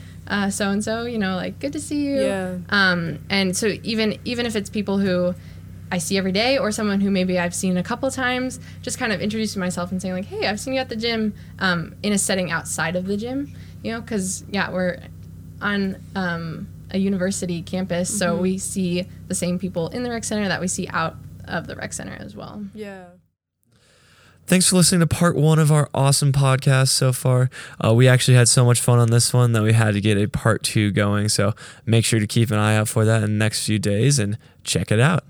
So and so, you know, like good to see you. Yeah. Um, and so even even if it's people who I see every day or someone who maybe I've seen a couple times, just kind of introducing myself and saying like, "Hey, I've seen you at the gym," um, in a setting outside of the gym, you know, because yeah, we're on um, a university campus, so we see the same people in the rec center that we see out of the rec center as well. Yeah. Thanks for listening to part one of our awesome podcast so far. Uh, we actually had so much fun on this one that we had to get a part two going. So make sure to keep an eye out for that in the next few days and check it out.